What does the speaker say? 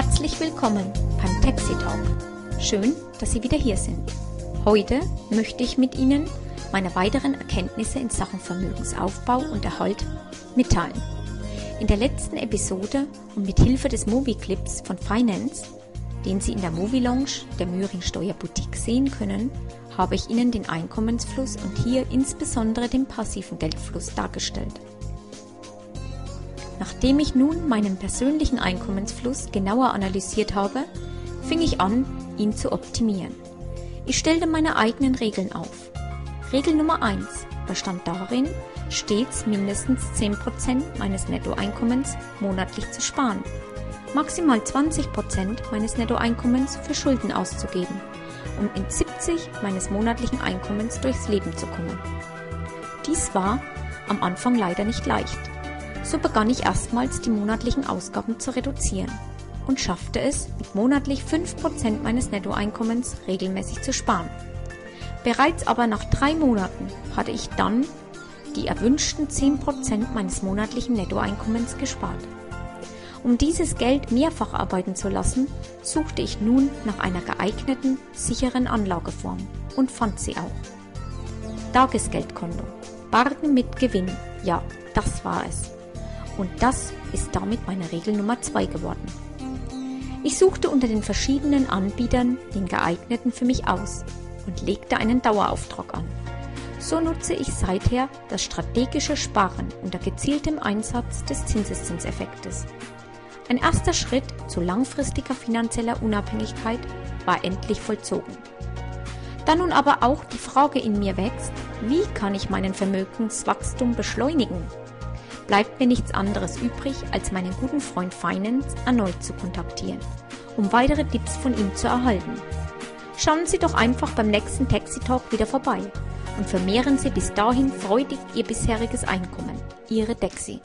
Herzlich willkommen beim Taxi Talk. Schön, dass Sie wieder hier sind. Heute möchte ich mit Ihnen meine weiteren Erkenntnisse in Sachen Vermögensaufbau und Erhalt mitteilen. In der letzten Episode und mit Hilfe des Movie-Clips von Finance, den Sie in der Movie Lounge der Möhring Steuerboutique sehen können, habe ich Ihnen den Einkommensfluss und hier insbesondere den passiven Geldfluss dargestellt. Nachdem ich nun meinen persönlichen Einkommensfluss genauer analysiert habe, fing ich an, ihn zu optimieren. Ich stellte meine eigenen Regeln auf. Regel Nummer 1 bestand darin, stets mindestens 10% meines Nettoeinkommens monatlich zu sparen, maximal 20% meines Nettoeinkommens für Schulden auszugeben, um in 70 meines monatlichen Einkommens durchs Leben zu kommen. Dies war am Anfang leider nicht leicht. So begann ich erstmals die monatlichen Ausgaben zu reduzieren und schaffte es, mit monatlich 5% meines Nettoeinkommens regelmäßig zu sparen. Bereits aber nach drei Monaten hatte ich dann die erwünschten 10% meines monatlichen Nettoeinkommens gespart. Um dieses Geld mehrfach arbeiten zu lassen, suchte ich nun nach einer geeigneten, sicheren Anlageform und fand sie auch. Tagesgeldkonto. Bargen mit Gewinn. Ja, das war es. Und das ist damit meine Regel Nummer 2 geworden. Ich suchte unter den verschiedenen Anbietern den geeigneten für mich aus und legte einen Dauerauftrag an. So nutze ich seither das strategische Sparen unter gezieltem Einsatz des Zinseszinseffektes. Ein erster Schritt zu langfristiger finanzieller Unabhängigkeit war endlich vollzogen. Da nun aber auch die Frage in mir wächst, wie kann ich meinen Vermögenswachstum beschleunigen? Bleibt mir nichts anderes übrig, als meinen guten Freund Finance erneut zu kontaktieren, um weitere Tipps von ihm zu erhalten. Schauen Sie doch einfach beim nächsten Taxi Talk wieder vorbei und vermehren Sie bis dahin freudig Ihr bisheriges Einkommen. Ihre Dexi.